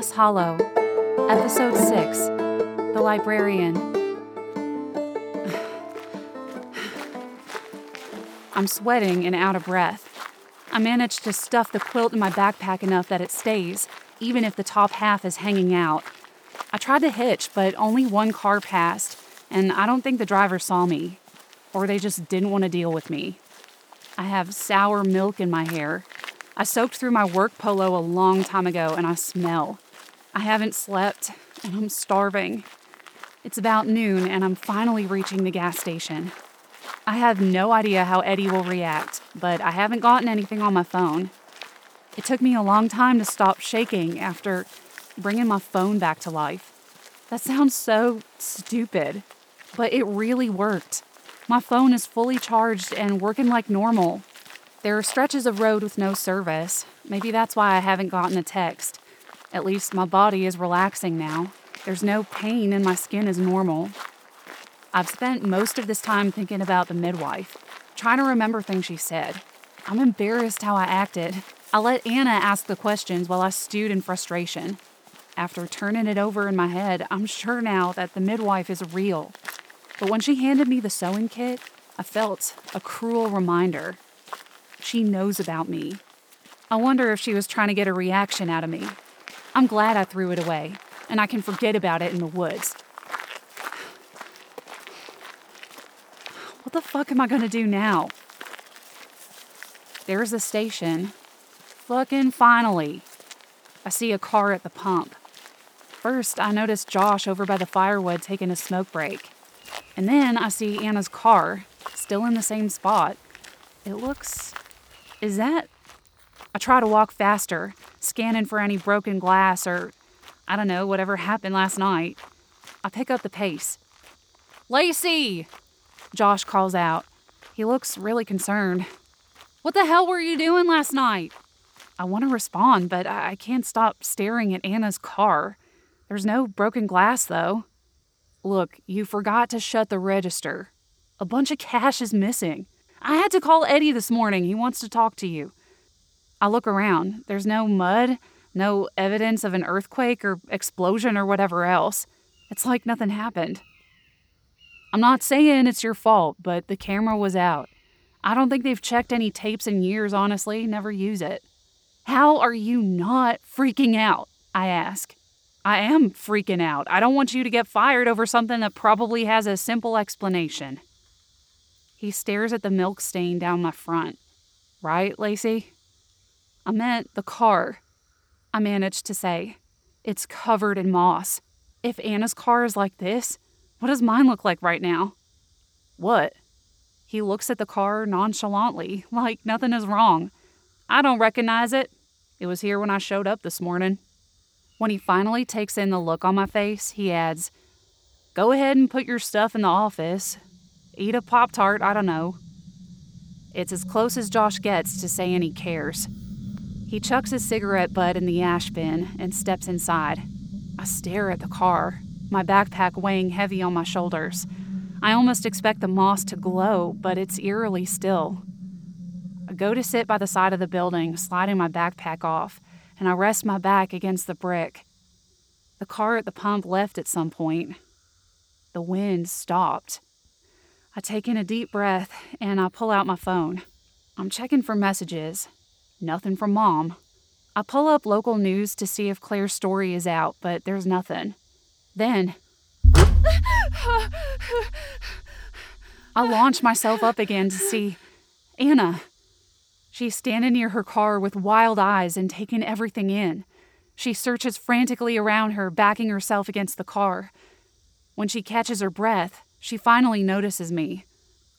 Moss Hollow, Episode 6 The Librarian. I'm sweating and out of breath. I managed to stuff the quilt in my backpack enough that it stays, even if the top half is hanging out. I tried to hitch, but only one car passed, and I don't think the driver saw me. Or they just didn't want to deal with me. I have sour milk in my hair. I soaked through my work polo a long time ago and I smell. I haven't slept and I'm starving. It's about noon and I'm finally reaching the gas station. I have no idea how Eddie will react, but I haven't gotten anything on my phone. It took me a long time to stop shaking after bringing my phone back to life. That sounds so stupid, but it really worked. My phone is fully charged and working like normal. There are stretches of road with no service. Maybe that's why I haven't gotten a text. At least my body is relaxing now. There's no pain and my skin is normal. I've spent most of this time thinking about the midwife, trying to remember things she said. I'm embarrassed how I acted. I let Anna ask the questions while I stewed in frustration. After turning it over in my head, I'm sure now that the midwife is real. But when she handed me the sewing kit, I felt a cruel reminder. She knows about me. I wonder if she was trying to get a reaction out of me. I'm glad I threw it away, and I can forget about it in the woods. What the fuck am I gonna do now? There's the station. Fucking finally. I see a car at the pump. First, I notice Josh over by the firewood taking a smoke break. And then I see Anna's car, still in the same spot. It looks. Is that. I try to walk faster, scanning for any broken glass or, I don't know, whatever happened last night. I pick up the pace. Lacey! Josh calls out. He looks really concerned. What the hell were you doing last night? I want to respond, but I can't stop staring at Anna's car. There's no broken glass, though. Look, you forgot to shut the register. A bunch of cash is missing. I had to call Eddie this morning. He wants to talk to you. I look around. There's no mud, no evidence of an earthquake or explosion or whatever else. It's like nothing happened. I'm not saying it's your fault, but the camera was out. I don't think they've checked any tapes in years, honestly. Never use it. How are you not freaking out? I ask. I am freaking out. I don't want you to get fired over something that probably has a simple explanation. He stares at the milk stain down my front. Right, Lacey? I meant the car. I managed to say. It's covered in moss. If Anna's car is like this, what does mine look like right now? What? He looks at the car nonchalantly, like nothing is wrong. I don't recognize it. It was here when I showed up this morning. When he finally takes in the look on my face, he adds, Go ahead and put your stuff in the office. Eat a Pop Tart, I don't know. It's as close as Josh gets to saying he cares. He chucks his cigarette butt in the ash bin and steps inside. I stare at the car, my backpack weighing heavy on my shoulders. I almost expect the moss to glow, but it's eerily still. I go to sit by the side of the building, sliding my backpack off and I rest my back against the brick. The car at the pump left at some point. The wind stopped. I take in a deep breath and I pull out my phone. I'm checking for messages. Nothing from mom. I pull up local news to see if Claire's story is out, but there's nothing. Then I launch myself up again to see Anna. She's standing near her car with wild eyes and taking everything in. She searches frantically around her, backing herself against the car. When she catches her breath, she finally notices me.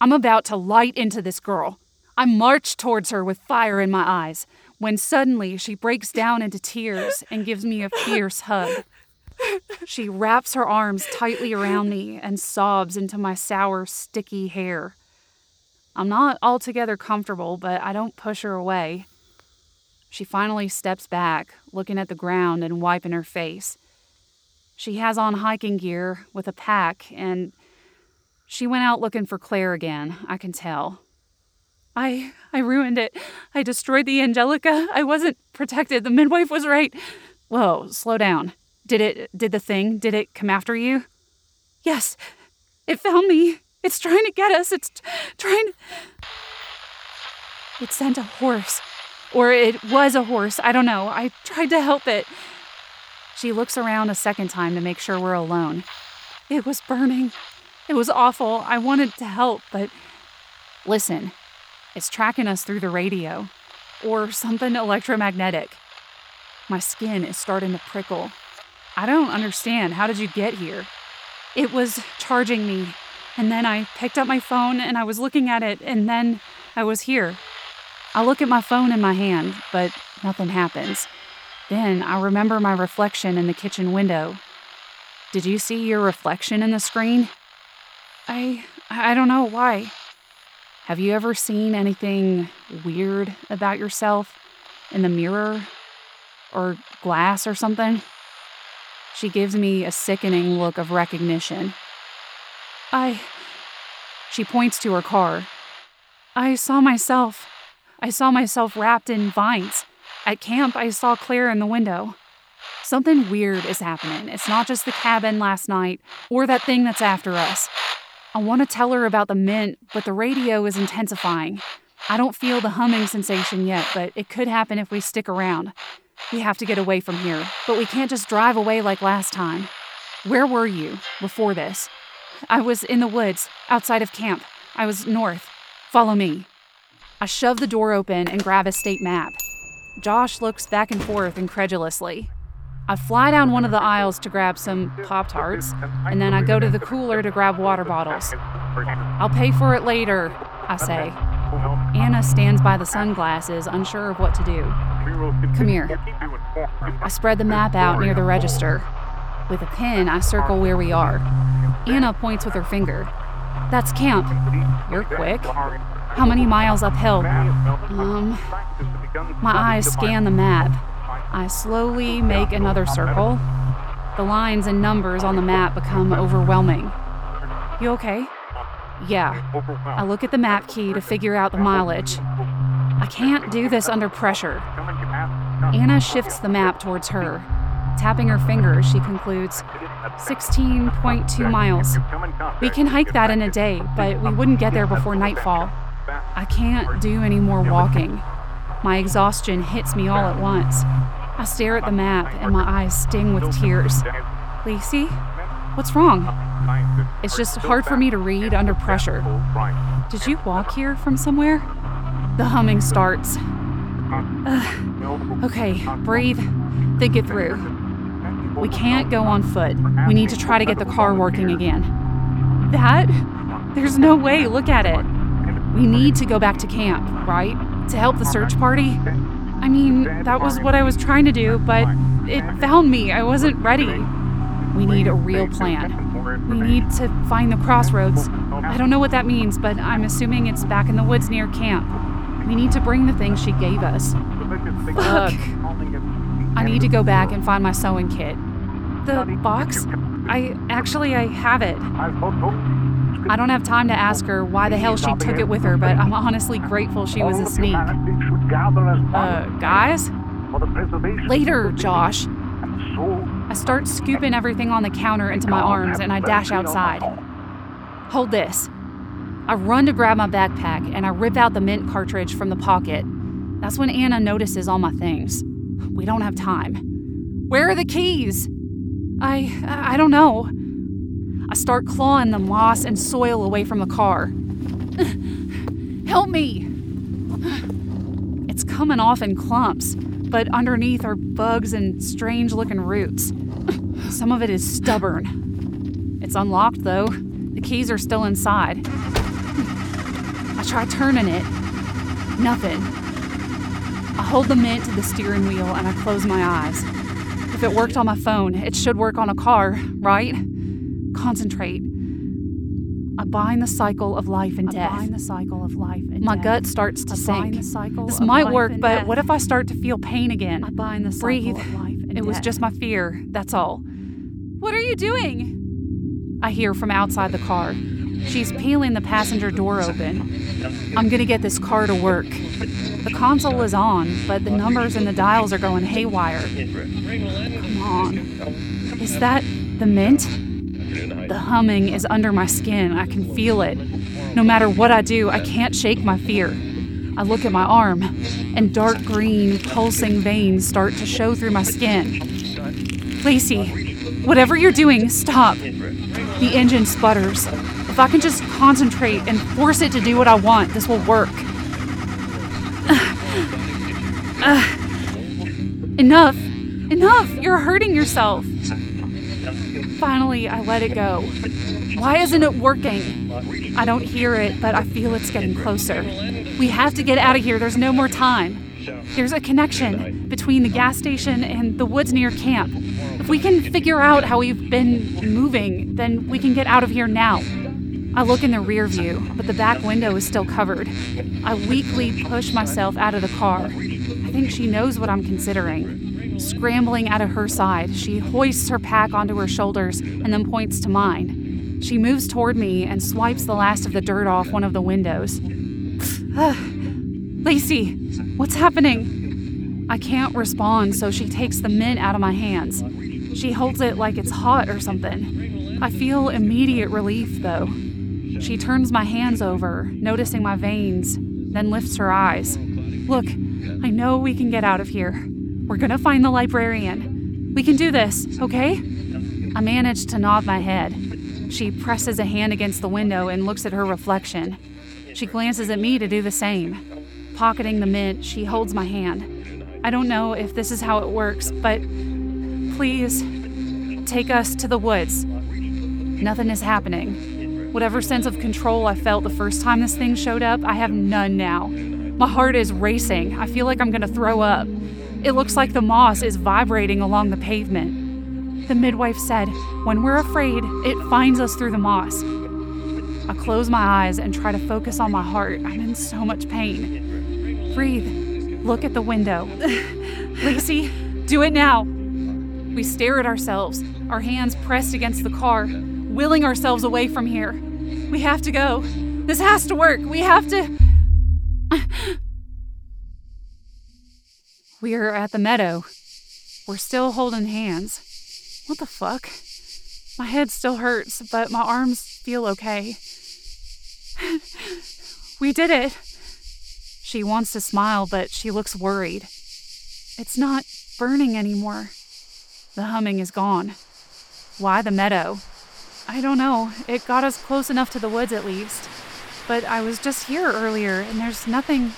I'm about to light into this girl. I march towards her with fire in my eyes when suddenly she breaks down into tears and gives me a fierce hug. She wraps her arms tightly around me and sobs into my sour, sticky hair. I'm not altogether comfortable, but I don't push her away. She finally steps back, looking at the ground and wiping her face. She has on hiking gear with a pack, and she went out looking for Claire again, I can tell. I I ruined it. I destroyed the Angelica. I wasn't protected. The midwife was right. Whoa, slow down. Did it, did the thing, did it come after you? Yes, it found me. It's trying to get us. It's t- trying to. It sent a horse. Or it was a horse. I don't know. I tried to help it. She looks around a second time to make sure we're alone. It was burning. It was awful. I wanted to help, but. Listen, it's tracking us through the radio. Or something electromagnetic. My skin is starting to prickle. I don't understand. How did you get here? It was charging me. And then I picked up my phone and I was looking at it, and then I was here. I look at my phone in my hand, but nothing happens. Then I remember my reflection in the kitchen window. Did you see your reflection in the screen? I I don't know why. Have you ever seen anything weird about yourself in the mirror or glass or something? She gives me a sickening look of recognition. I. She points to her car. I saw myself. I saw myself wrapped in vines. At camp, I saw Claire in the window. Something weird is happening. It's not just the cabin last night or that thing that's after us. I want to tell her about the mint, but the radio is intensifying. I don't feel the humming sensation yet, but it could happen if we stick around. We have to get away from here, but we can't just drive away like last time. Where were you before this? I was in the woods, outside of camp. I was north. Follow me. I shove the door open and grab a state map. Josh looks back and forth incredulously. I fly down one of the aisles to grab some Pop Tarts, and then I go to the cooler to grab water bottles. I'll pay for it later, I say. Anna stands by the sunglasses, unsure of what to do. Come here. I spread the map out near the register. With a pen, I circle where we are. Anna points with her finger. That's camp. You're quick. How many miles uphill? Um. My eyes scan the map. I slowly make another circle. The lines and numbers on the map become overwhelming. You okay? Yeah. I look at the map key to figure out the mileage. I can't do this under pressure. Anna shifts the map towards her. Tapping her finger, she concludes 16.2 miles. We can hike that in a day, but we wouldn't get there before nightfall. I can't do any more walking. My exhaustion hits me all at once. I stare at the map and my eyes sting with tears. Lacey, what's wrong? It's just hard for me to read under pressure. Did you walk here from somewhere? The humming starts. Ugh. Okay, breathe. Think it through. We can't go on foot. We need to try to get the car working again. That? There's no way. Look at it. We need to go back to camp, right? To help the search party? I mean, that was what I was trying to do, but it found me. I wasn't ready. We need a real plan. We need to find the crossroads. I don't know what that means, but I'm assuming it's back in the woods near camp. We need to bring the things she gave us. Fuck. I need to go back and find my sewing kit. The box? I actually I have it. I don't have time to ask her why the hell she took it with her, but I'm honestly grateful she was a sneak. Uh, guys? Later, Josh. I start scooping everything on the counter into my arms and I dash outside. Hold this. I run to grab my backpack and I rip out the mint cartridge from the pocket. That's when Anna notices all my things. We don't have time. Where are the keys? I I don't know. I start clawing the moss and soil away from the car. Help me! Coming off in clumps, but underneath are bugs and strange looking roots. Some of it is stubborn. It's unlocked though. The keys are still inside. I try turning it. Nothing. I hold the mint to the steering wheel and I close my eyes. If it worked on my phone, it should work on a car, right? Concentrate. I bind the cycle of life and death. I bind the cycle of life and my death. gut starts to I sink. bind the cycle This might work, but death. what if I start to feel pain again? I bind the cycle Breathe. of life and It was just my fear, that's all. What are you doing? I hear from outside the car. She's peeling the passenger door open. I'm gonna get this car to work. The console is on, but the numbers and the dials are going haywire. Come on. Is that the mint? The humming is under my skin. I can feel it. No matter what I do, I can't shake my fear. I look at my arm, and dark green, pulsing veins start to show through my skin. Lacey, whatever you're doing, stop. The engine sputters. If I can just concentrate and force it to do what I want, this will work. Uh, enough! Enough! You're hurting yourself! Finally, I let it go. Why isn't it working? I don't hear it, but I feel it's getting closer. We have to get out of here. There's no more time. There's a connection between the gas station and the woods near camp. If we can figure out how we've been moving, then we can get out of here now. I look in the rear view, but the back window is still covered. I weakly push myself out of the car. I think she knows what I'm considering. Scrambling out of her side, she hoists her pack onto her shoulders and then points to mine. She moves toward me and swipes the last of the dirt off one of the windows. Ah, Lacey, what's happening? I can't respond, so she takes the mint out of my hands. She holds it like it's hot or something. I feel immediate relief, though. She turns my hands over, noticing my veins, then lifts her eyes. Look, I know we can get out of here. We're gonna find the librarian. We can do this, okay? I manage to nod my head. She presses a hand against the window and looks at her reflection. She glances at me to do the same. Pocketing the mint, she holds my hand. I don't know if this is how it works, but please take us to the woods. Nothing is happening. Whatever sense of control I felt the first time this thing showed up, I have none now. My heart is racing. I feel like I'm gonna throw up. It looks like the moss is vibrating along the pavement. The midwife said, When we're afraid, it finds us through the moss. I close my eyes and try to focus on my heart. I'm in so much pain. Breathe. Look at the window. Lacey, do it now. We stare at ourselves, our hands pressed against the car willing ourselves away from here. We have to go. This has to work. We have to. We are at the meadow. We're still holding hands. What the fuck? My head still hurts, but my arms feel okay. we did it. She wants to smile, but she looks worried. It's not burning anymore. The humming is gone. Why the meadow? I don't know. It got us close enough to the woods at least. But I was just here earlier and there's nothing.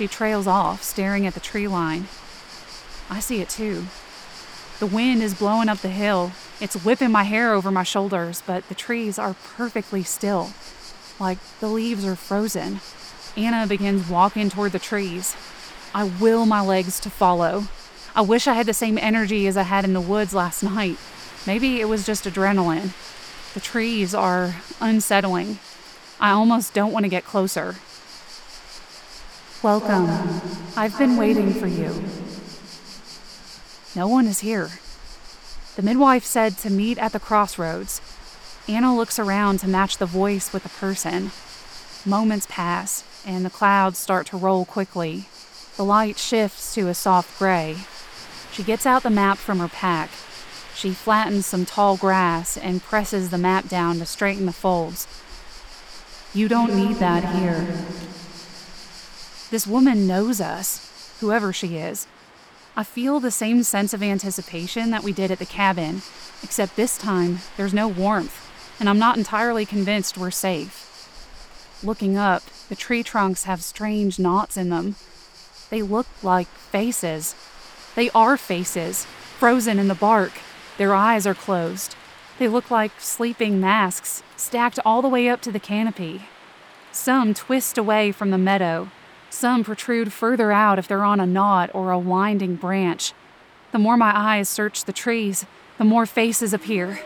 She trails off, staring at the tree line. I see it too. The wind is blowing up the hill. It's whipping my hair over my shoulders, but the trees are perfectly still, like the leaves are frozen. Anna begins walking toward the trees. I will my legs to follow. I wish I had the same energy as I had in the woods last night. Maybe it was just adrenaline. The trees are unsettling. I almost don't want to get closer. Welcome. I've been waiting for you. No one is here. The midwife said to meet at the crossroads. Anna looks around to match the voice with the person. Moments pass, and the clouds start to roll quickly. The light shifts to a soft gray. She gets out the map from her pack she flattens some tall grass and presses the map down to straighten the folds. You don't need that here. This woman knows us, whoever she is. I feel the same sense of anticipation that we did at the cabin, except this time there's no warmth, and I'm not entirely convinced we're safe. Looking up, the tree trunks have strange knots in them. They look like faces. They are faces, frozen in the bark. Their eyes are closed. They look like sleeping masks, stacked all the way up to the canopy. Some twist away from the meadow. Some protrude further out if they're on a knot or a winding branch. The more my eyes search the trees, the more faces appear.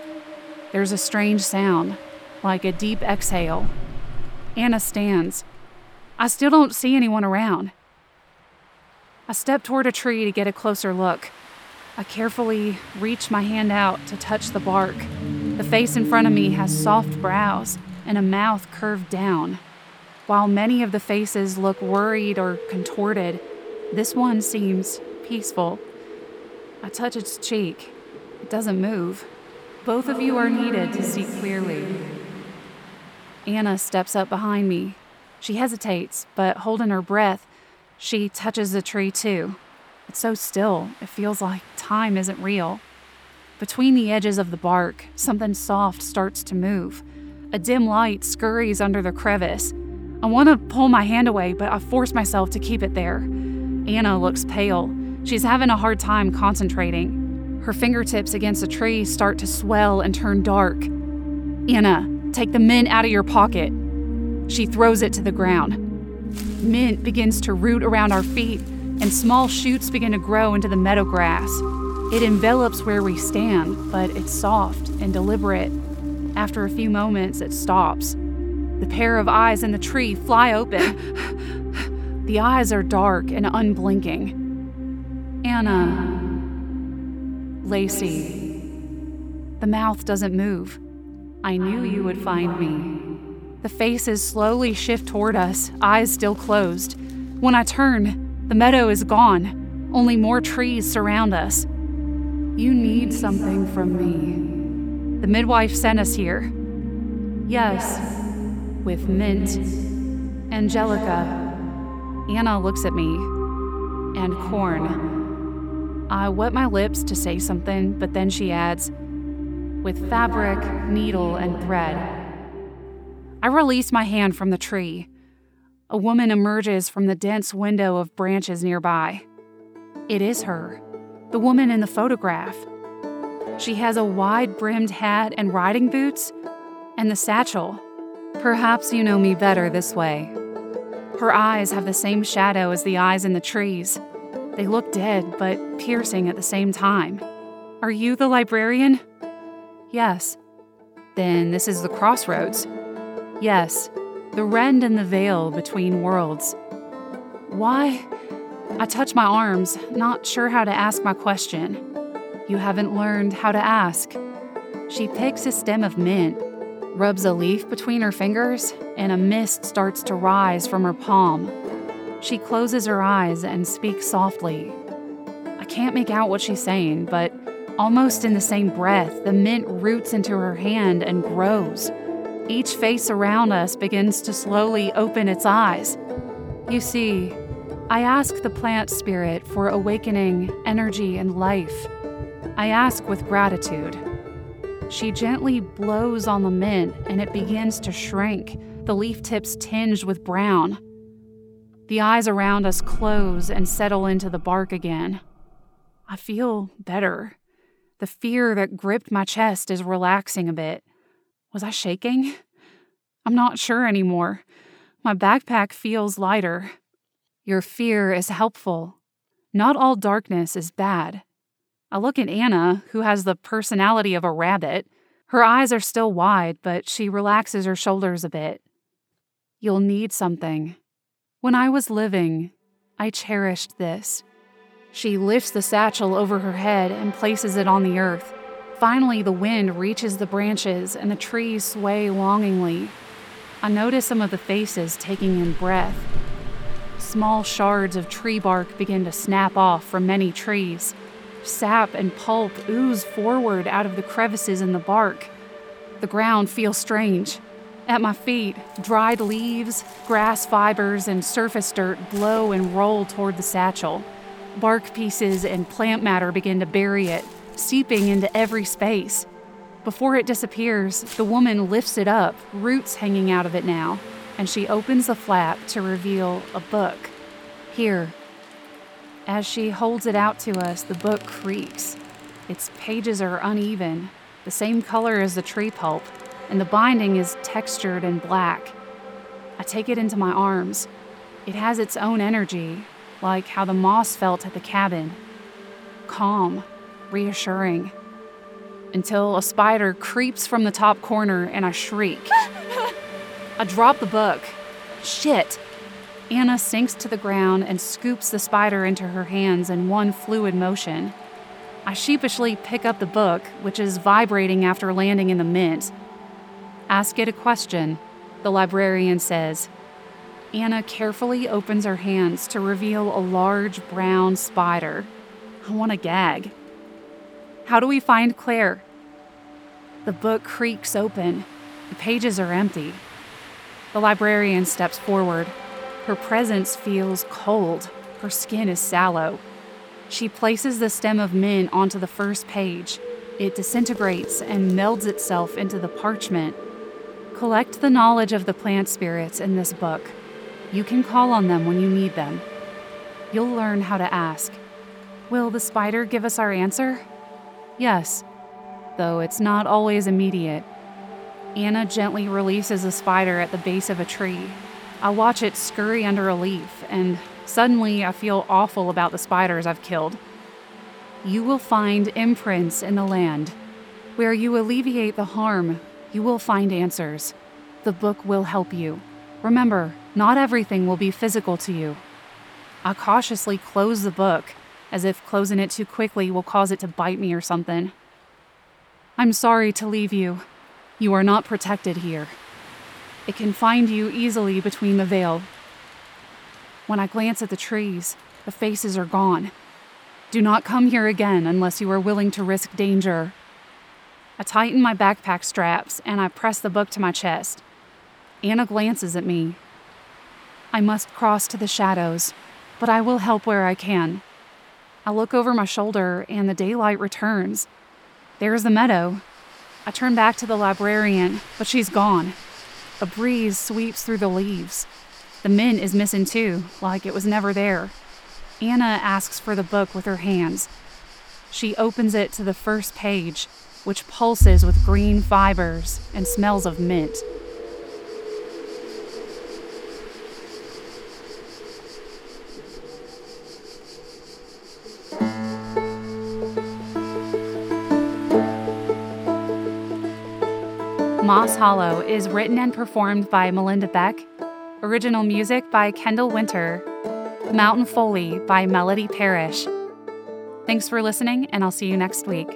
There's a strange sound, like a deep exhale. Anna stands. I still don't see anyone around. I step toward a tree to get a closer look. I carefully reach my hand out to touch the bark. The face in front of me has soft brows, and a mouth curved down. While many of the faces look worried or contorted, this one seems peaceful. I touch its cheek. It doesn't move. Both of you are needed to see clearly. Anna steps up behind me. She hesitates, but holding her breath, she touches the tree too. It's so still, it feels like time isn't real. Between the edges of the bark, something soft starts to move. A dim light scurries under the crevice. I want to pull my hand away, but I force myself to keep it there. Anna looks pale. She's having a hard time concentrating. Her fingertips against the tree start to swell and turn dark. Anna, take the mint out of your pocket. She throws it to the ground. Mint begins to root around our feet, and small shoots begin to grow into the meadow grass. It envelops where we stand, but it's soft and deliberate. After a few moments, it stops. The pair of eyes in the tree fly open. the eyes are dark and unblinking. Anna. Lacey. The mouth doesn't move. I knew you would find me. The faces slowly shift toward us, eyes still closed. When I turn, the meadow is gone. Only more trees surround us. You need something from me. The midwife sent us here. Yes, with mint. Angelica. Anna looks at me. And corn. I wet my lips to say something, but then she adds, with fabric, needle, and thread. I release my hand from the tree. A woman emerges from the dense window of branches nearby. It is her, the woman in the photograph. She has a wide brimmed hat and riding boots, and the satchel. Perhaps you know me better this way. Her eyes have the same shadow as the eyes in the trees. They look dead, but piercing at the same time. Are you the librarian? Yes. Then this is the crossroads. Yes, the rend in the veil between worlds. Why? I touch my arms, not sure how to ask my question. You haven't learned how to ask. She picks a stem of mint, rubs a leaf between her fingers, and a mist starts to rise from her palm. She closes her eyes and speaks softly. I can't make out what she's saying, but almost in the same breath, the mint roots into her hand and grows. Each face around us begins to slowly open its eyes. You see, I ask the plant spirit for awakening, energy, and life. I ask with gratitude. She gently blows on the mint and it begins to shrink, the leaf tips tinged with brown. The eyes around us close and settle into the bark again. I feel better. The fear that gripped my chest is relaxing a bit. Was I shaking? I'm not sure anymore. My backpack feels lighter. Your fear is helpful. Not all darkness is bad. I look at Anna, who has the personality of a rabbit. Her eyes are still wide, but she relaxes her shoulders a bit. You'll need something, when I was living, I cherished this. She lifts the satchel over her head and places it on the earth. Finally, the wind reaches the branches and the trees sway longingly. I notice some of the faces taking in breath. Small shards of tree bark begin to snap off from many trees. Sap and pulp ooze forward out of the crevices in the bark. The ground feels strange. At my feet, dried leaves, grass fibers, and surface dirt blow and roll toward the satchel. Bark pieces and plant matter begin to bury it, seeping into every space. Before it disappears, the woman lifts it up, roots hanging out of it now, and she opens the flap to reveal a book. Here. As she holds it out to us, the book creaks. Its pages are uneven, the same color as the tree pulp, and the binding is textured and black. I take it into my arms. It has its own energy, like how the moss felt at the cabin calm, reassuring. Until a spider creeps from the top corner and I shriek. I drop the book. Shit! Anna sinks to the ground and scoops the spider into her hands in one fluid motion. I sheepishly pick up the book, which is vibrating after landing in the mint. Ask it a question, the librarian says. Anna carefully opens her hands to reveal a large brown spider. I want to gag. How do we find Claire? The book creaks open. The pages are empty. The librarian steps forward. Her presence feels cold. Her skin is sallow. She places the stem of mint onto the first page. It disintegrates and melds itself into the parchment. Collect the knowledge of the plant spirits in this book. You can call on them when you need them. You'll learn how to ask Will the spider give us our answer? Yes, though it's not always immediate. Anna gently releases a spider at the base of a tree. I watch it scurry under a leaf, and suddenly I feel awful about the spiders I've killed. You will find imprints in the land. Where you alleviate the harm, you will find answers. The book will help you. Remember, not everything will be physical to you. I cautiously close the book, as if closing it too quickly will cause it to bite me or something. I'm sorry to leave you. You are not protected here. It can find you easily between the veil. When I glance at the trees, the faces are gone. Do not come here again unless you are willing to risk danger. I tighten my backpack straps and I press the book to my chest. Anna glances at me. I must cross to the shadows, but I will help where I can. I look over my shoulder and the daylight returns. There's the meadow. I turn back to the librarian, but she's gone. A breeze sweeps through the leaves. The mint is missing too, like it was never there. Anna asks for the book with her hands. She opens it to the first page, which pulses with green fibers and smells of mint. Moss Hollow is written and performed by Melinda Beck. Original music by Kendl Winter. Mountain Foley by Melody Parish. Thanks for listening, and I'll see you next week.